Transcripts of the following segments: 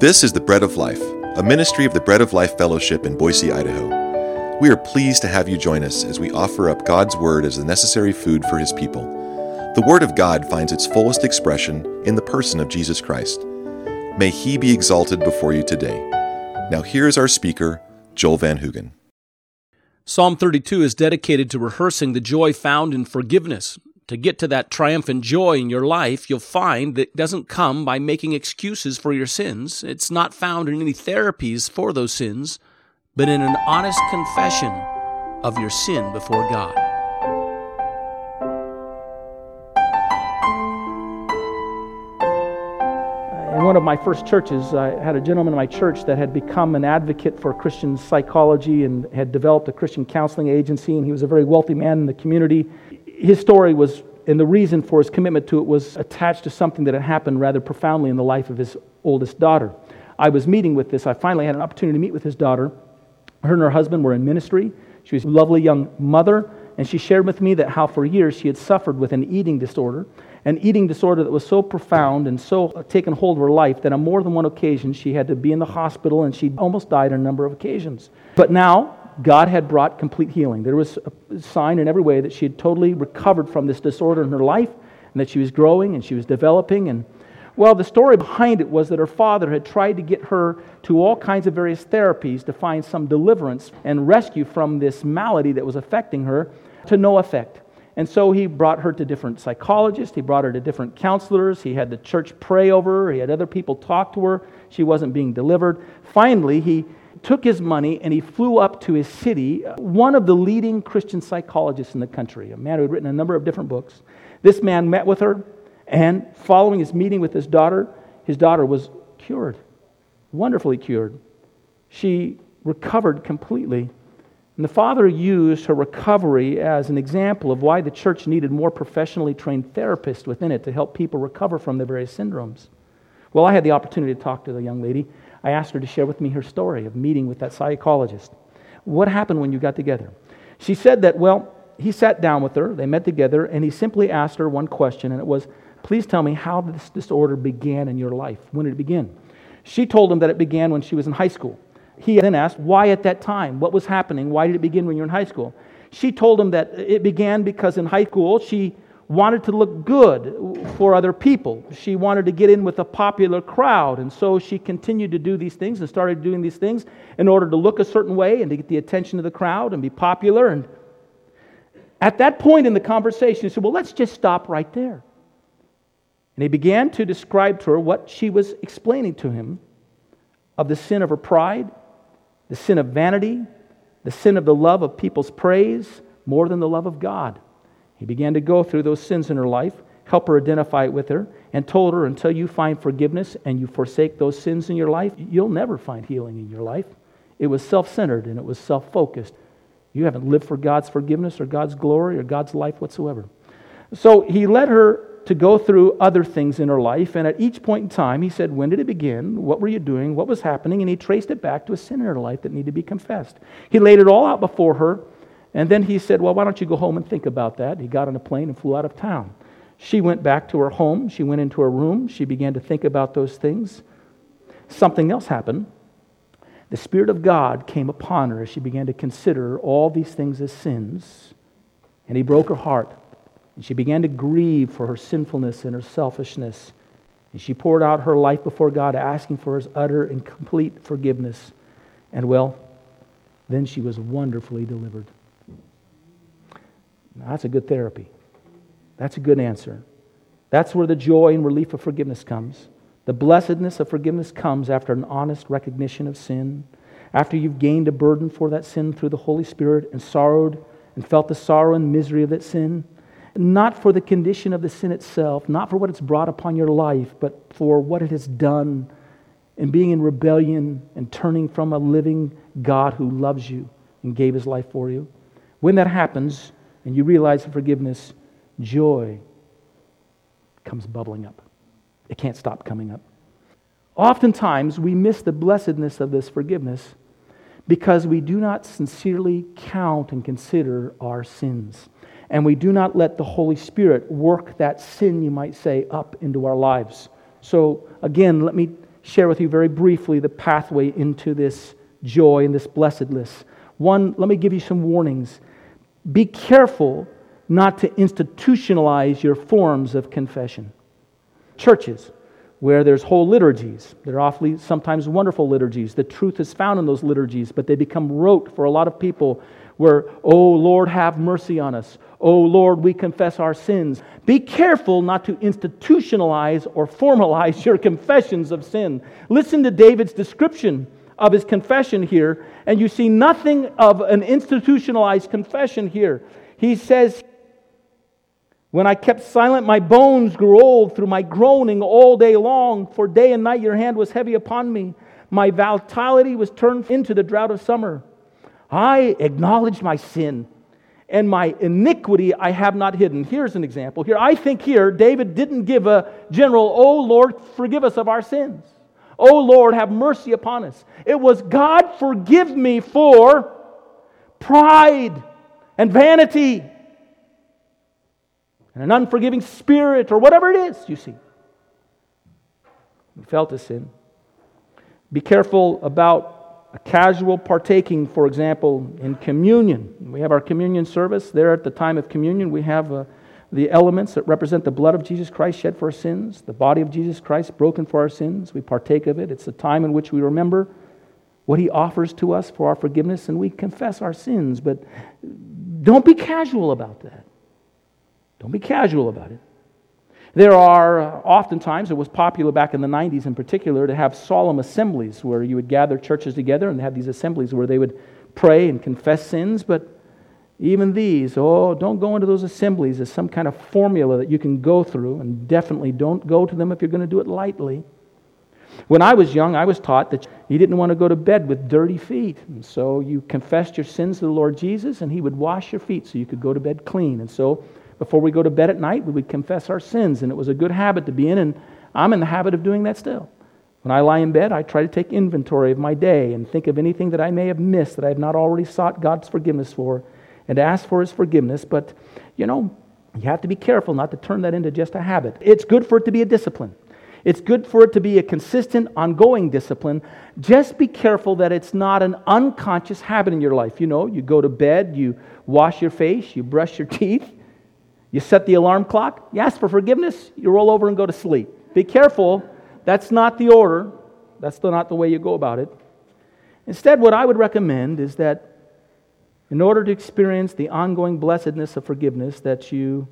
This is the Bread of Life, a ministry of the Bread of Life Fellowship in Boise, Idaho. We are pleased to have you join us as we offer up God's Word as the necessary food for His people. The Word of God finds its fullest expression in the person of Jesus Christ. May He be exalted before you today. Now, here is our speaker, Joel Van Hoogen. Psalm 32 is dedicated to rehearsing the joy found in forgiveness, to get to that triumphant joy in your life, you'll find that it doesn't come by making excuses for your sins. It's not found in any therapies for those sins, but in an honest confession of your sin before God. In one of my first churches, I had a gentleman in my church that had become an advocate for Christian psychology and had developed a Christian counseling agency, and he was a very wealthy man in the community his story was, and the reason for his commitment to it was attached to something that had happened rather profoundly in the life of his oldest daughter. I was meeting with this. I finally had an opportunity to meet with his daughter. Her and her husband were in ministry. She was a lovely young mother, and she shared with me that how for years she had suffered with an eating disorder, an eating disorder that was so profound and so uh, taken hold of her life that on more than one occasion she had to be in the hospital and she almost died on a number of occasions. But now, God had brought complete healing. There was a sign in every way that she had totally recovered from this disorder in her life and that she was growing and she was developing. And well, the story behind it was that her father had tried to get her to all kinds of various therapies to find some deliverance and rescue from this malady that was affecting her to no effect. And so he brought her to different psychologists, he brought her to different counselors, he had the church pray over her, he had other people talk to her. She wasn't being delivered. Finally, he took his money and he flew up to his city, one of the leading Christian psychologists in the country, a man who had written a number of different books. This man met with her, and following his meeting with his daughter, his daughter was cured, wonderfully cured. She recovered completely. And the father used her recovery as an example of why the church needed more professionally trained therapists within it to help people recover from their various syndromes. Well, I had the opportunity to talk to the young lady. I asked her to share with me her story of meeting with that psychologist. What happened when you got together? She said that, well, he sat down with her, they met together, and he simply asked her one question, and it was, Please tell me how this disorder began in your life. When did it begin? She told him that it began when she was in high school. He then asked, Why at that time? What was happening? Why did it begin when you were in high school? She told him that it began because in high school she wanted to look good for other people. She wanted to get in with a popular crowd. And so she continued to do these things and started doing these things in order to look a certain way and to get the attention of the crowd and be popular. And at that point in the conversation, he said, Well, let's just stop right there. And he began to describe to her what she was explaining to him of the sin of her pride, the sin of vanity, the sin of the love of people's praise more than the love of God. He began to go through those sins in her life, help her identify it with her, and told her until you find forgiveness and you forsake those sins in your life, you'll never find healing in your life. It was self centered and it was self focused. You haven't lived for God's forgiveness or God's glory or God's life whatsoever. So he led her to go through other things in her life, and at each point in time, he said, When did it begin? What were you doing? What was happening? And he traced it back to a sin in her life that needed to be confessed. He laid it all out before her and then he said, Well, why don't you go home and think about that? He got on a plane and flew out of town. She went back to her home. She went into her room. She began to think about those things. Something else happened. The Spirit of God came upon her as she began to consider all these things as sins. And He broke her heart. And she began to grieve for her sinfulness and her selfishness. And she poured out her life before God, asking for His utter and complete forgiveness. And well, then she was wonderfully delivered. Now, that's a good therapy. That's a good answer. That's where the joy and relief of forgiveness comes. The blessedness of forgiveness comes after an honest recognition of sin, after you've gained a burden for that sin through the Holy Spirit and sorrowed and felt the sorrow and misery of that sin. Not for the condition of the sin itself, not for what it's brought upon your life, but for what it has done in being in rebellion and turning from a living God who loves you and gave his life for you. When that happens, and you realize the forgiveness, joy comes bubbling up. It can't stop coming up. Oftentimes, we miss the blessedness of this forgiveness because we do not sincerely count and consider our sins. And we do not let the Holy Spirit work that sin, you might say, up into our lives. So, again, let me share with you very briefly the pathway into this joy and this blessedness. One, let me give you some warnings. Be careful not to institutionalize your forms of confession. Churches, where there's whole liturgies. They're awfully, sometimes wonderful liturgies. The truth is found in those liturgies, but they become rote for a lot of people where, oh Lord, have mercy on us. Oh Lord, we confess our sins. Be careful not to institutionalize or formalize your confessions of sin. Listen to David's description of his confession here, and you see nothing of an institutionalized confession here. He says, when I kept silent, my bones grew old through my groaning all day long, for day and night your hand was heavy upon me. My vitality was turned into the drought of summer. I acknowledged my sin, and my iniquity I have not hidden. Here's an example. Here, I think here, David didn't give a general, Oh Lord, forgive us of our sins. Oh Lord, have mercy upon us. It was, God, forgive me for pride and vanity and an unforgiving spirit or whatever it is, you see. He felt a sin. Be careful about a casual partaking, for example, in communion. We have our communion service. There at the time of communion, we have uh, the elements that represent the blood of Jesus Christ shed for our sins, the body of Jesus Christ broken for our sins. We partake of it. It's the time in which we remember what he offers to us for our forgiveness and we confess our sins. But don't be casual about that. Don't be casual about it. There are uh, oftentimes, it was popular back in the 90s in particular, to have solemn assemblies where you would gather churches together and have these assemblies where they would pray and confess sins. But even these, oh, don't go into those assemblies as some kind of formula that you can go through, and definitely don't go to them if you're going to do it lightly. When I was young, I was taught that you didn't want to go to bed with dirty feet. And so you confessed your sins to the Lord Jesus, and He would wash your feet so you could go to bed clean. And so before we go to bed at night, we would confess our sins, and it was a good habit to be in, and I'm in the habit of doing that still. When I lie in bed, I try to take inventory of my day and think of anything that I may have missed that I have not already sought God's forgiveness for and ask for His forgiveness. But, you know, you have to be careful not to turn that into just a habit. It's good for it to be a discipline. It's good for it to be a consistent, ongoing discipline. Just be careful that it's not an unconscious habit in your life. You know, you go to bed, you wash your face, you brush your teeth, you set the alarm clock, you ask for forgiveness, you roll over and go to sleep. Be careful, that's not the order. That's not the way you go about it. Instead, what I would recommend is that in order to experience the ongoing blessedness of forgiveness, that you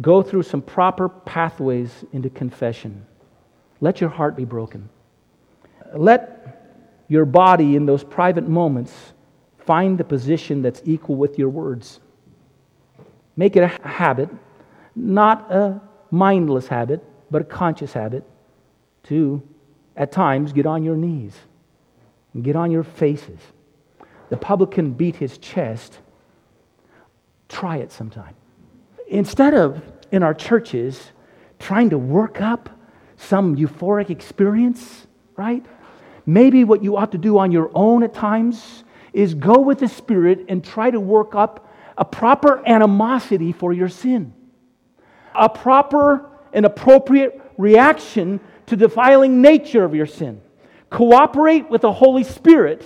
go through some proper pathways into confession. Let your heart be broken. Let your body in those private moments find the position that's equal with your words. Make it a habit, not a mindless habit, but a conscious habit, to at times get on your knees and get on your faces. The publican beat his chest. Try it sometime. Instead of in our churches trying to work up some euphoric experience, right? Maybe what you ought to do on your own at times is go with the Spirit and try to work up a proper animosity for your sin, a proper and appropriate reaction to the defiling nature of your sin. Cooperate with the Holy Spirit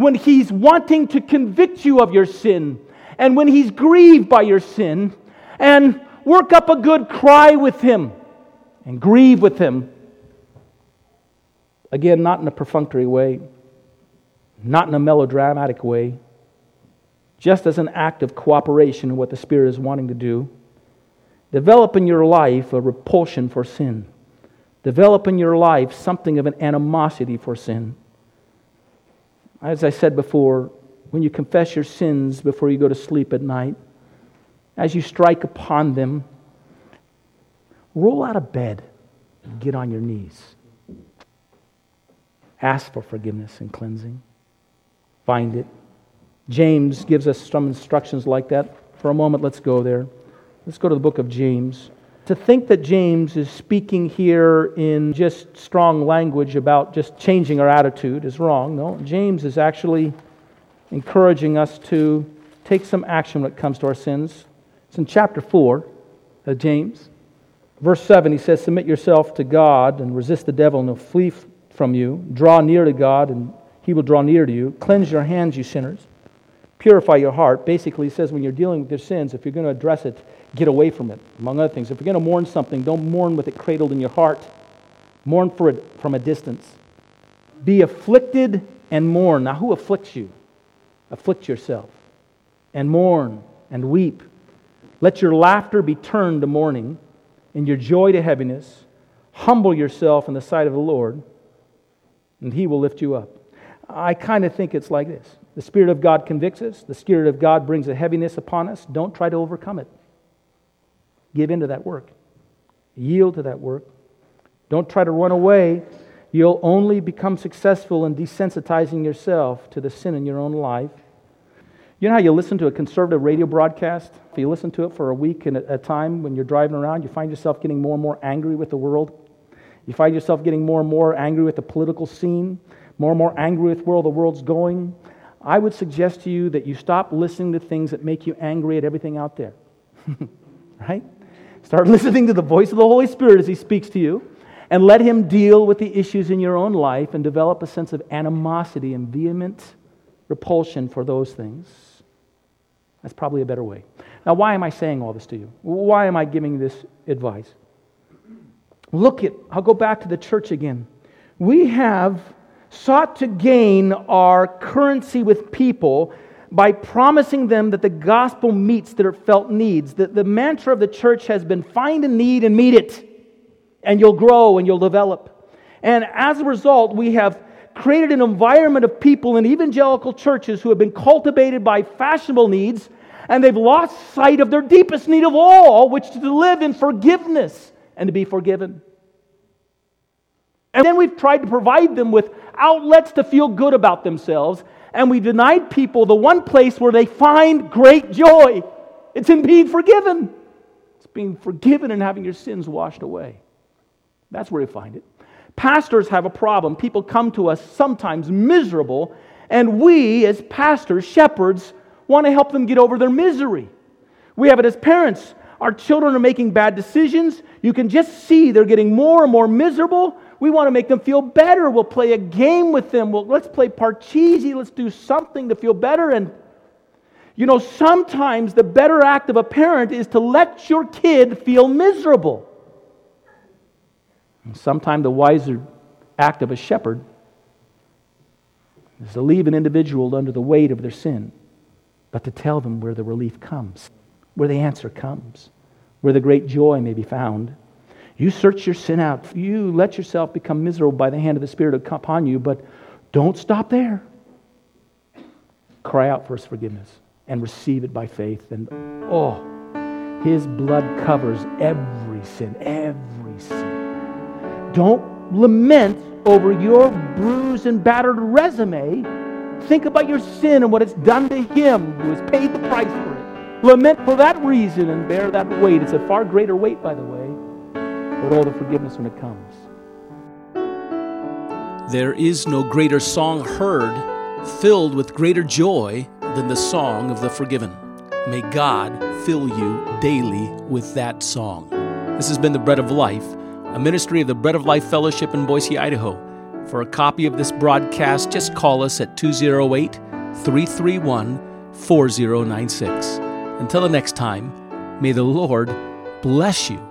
when He's wanting to convict you of your sin and when He's grieved by your sin, and work up a good cry with Him and grieve with Him. Again, not in a perfunctory way, not in a melodramatic way just as an act of cooperation in what the Spirit is wanting to do. Develop in your life a repulsion for sin. Develop in your life something of an animosity for sin. As I said before, when you confess your sins before you go to sleep at night, as you strike upon them, roll out of bed and get on your knees. Ask for forgiveness and cleansing. Find it James gives us some instructions like that. For a moment, let's go there. Let's go to the book of James. To think that James is speaking here in just strong language about just changing our attitude is wrong. No, James is actually encouraging us to take some action when it comes to our sins. It's in chapter 4 of James. Verse 7, he says, Submit yourself to God and resist the devil, and he'll flee from you. Draw near to God, and he will draw near to you. Cleanse your hands, you sinners. Purify your heart. Basically, he says, when you're dealing with your sins, if you're going to address it, get away from it, among other things. If you're going to mourn something, don't mourn with it cradled in your heart. Mourn for it from a distance. Be afflicted and mourn. Now, who afflicts you? Afflict yourself. And mourn and weep. Let your laughter be turned to mourning and your joy to heaviness. Humble yourself in the sight of the Lord, and He will lift you up. I kind of think it's like this the Spirit of God convicts us, the Spirit of God brings a heaviness upon us. Don't try to overcome it. Give into that work, yield to that work. Don't try to run away. You'll only become successful in desensitizing yourself to the sin in your own life. You know how you listen to a conservative radio broadcast? If you listen to it for a week at a time when you're driving around, you find yourself getting more and more angry with the world. You find yourself getting more and more angry with the political scene, more and more angry with where the world's going. I would suggest to you that you stop listening to things that make you angry at everything out there. right? Start listening to the voice of the Holy Spirit as He speaks to you, and let Him deal with the issues in your own life and develop a sense of animosity and vehement repulsion for those things. That's probably a better way. Now, why am I saying all this to you? Why am I giving this advice? Look at, I'll go back to the church again. We have sought to gain our currency with people by promising them that the gospel meets their felt needs. The, the mantra of the church has been find a need and meet it, and you'll grow and you'll develop. And as a result, we have created an environment of people in evangelical churches who have been cultivated by fashionable needs, and they've lost sight of their deepest need of all, which is to live in forgiveness and to be forgiven. And then we've tried to provide them with outlets to feel good about themselves, and we denied people the one place where they find great joy. It's in being forgiven. It's being forgiven and having your sins washed away. That's where you find it. Pastors have a problem. People come to us sometimes miserable, and we, as pastors, shepherds, want to help them get over their misery. We have it as parents. Our children are making bad decisions. You can just see they're getting more and more miserable. We want to make them feel better. We'll play a game with them. Well, let's play Parcheesi. Let's do something to feel better. And, you know, sometimes the better act of a parent is to let your kid feel miserable. Sometimes the wiser act of a shepherd is to leave an individual under the weight of their sin, but to tell them where the relief comes, where the answer comes, where the great joy may be found. You search your sin out. You let yourself become miserable by the hand of the Spirit upon you, but don't stop there. Cry out for his forgiveness and receive it by faith. And oh, his blood covers every sin, every sin. Don't lament over your bruised and battered resume. Think about your sin and what it's done to him who has paid the price for it. Lament for that reason and bear that weight. It's a far greater weight, by the way, but all the forgiveness when it comes. There is no greater song heard, filled with greater joy, than the song of the forgiven. May God fill you daily with that song. This has been the Bread of Life a ministry of the Bread of Life Fellowship in Boise, Idaho. For a copy of this broadcast, just call us at 208 331 4096. Until the next time, may the Lord bless you